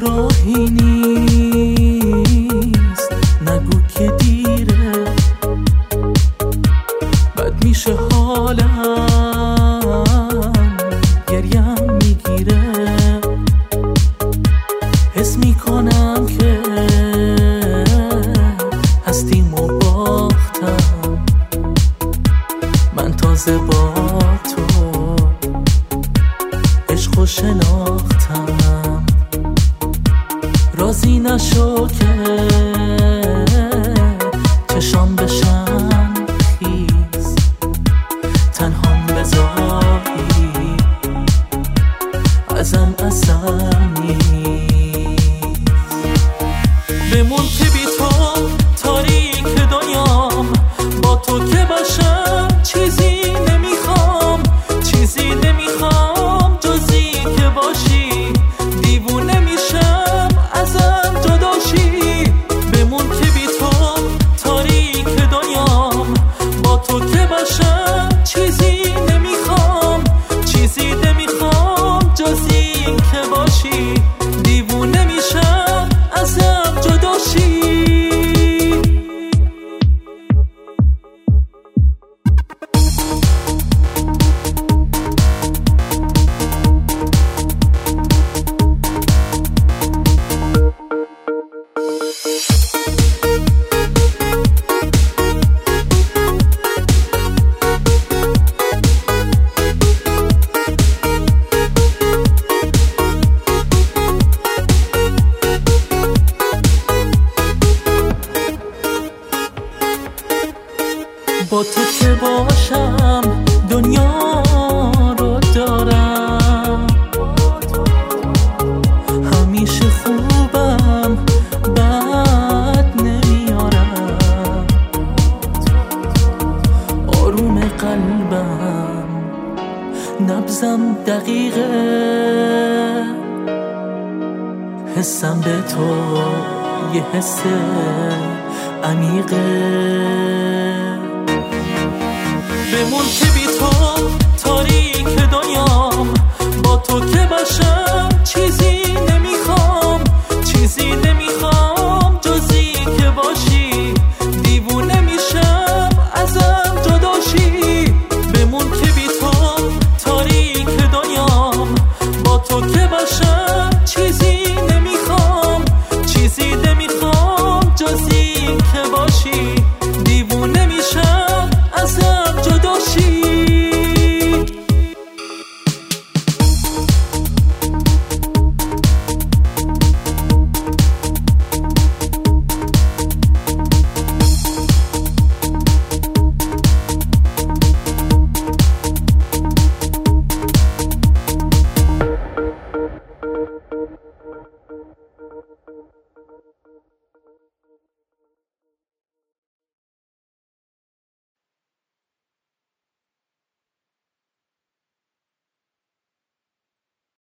راهی نیست. نگو که دیره. بد میشه حالم. گریم می‌گیره. حس می‌کنم که هستیم و باختم. من تازه با تو عشق و شناختم. راضی نشو که چشام بشن خیز تنهام بذاری ازم اصلا نیست. بمون تو که باشم؟ دنیا رو دارم. همیشه خوبم بد نمیارم آروم قلبم نبزم دقیقه. حسم به تو یه حس عمیقه.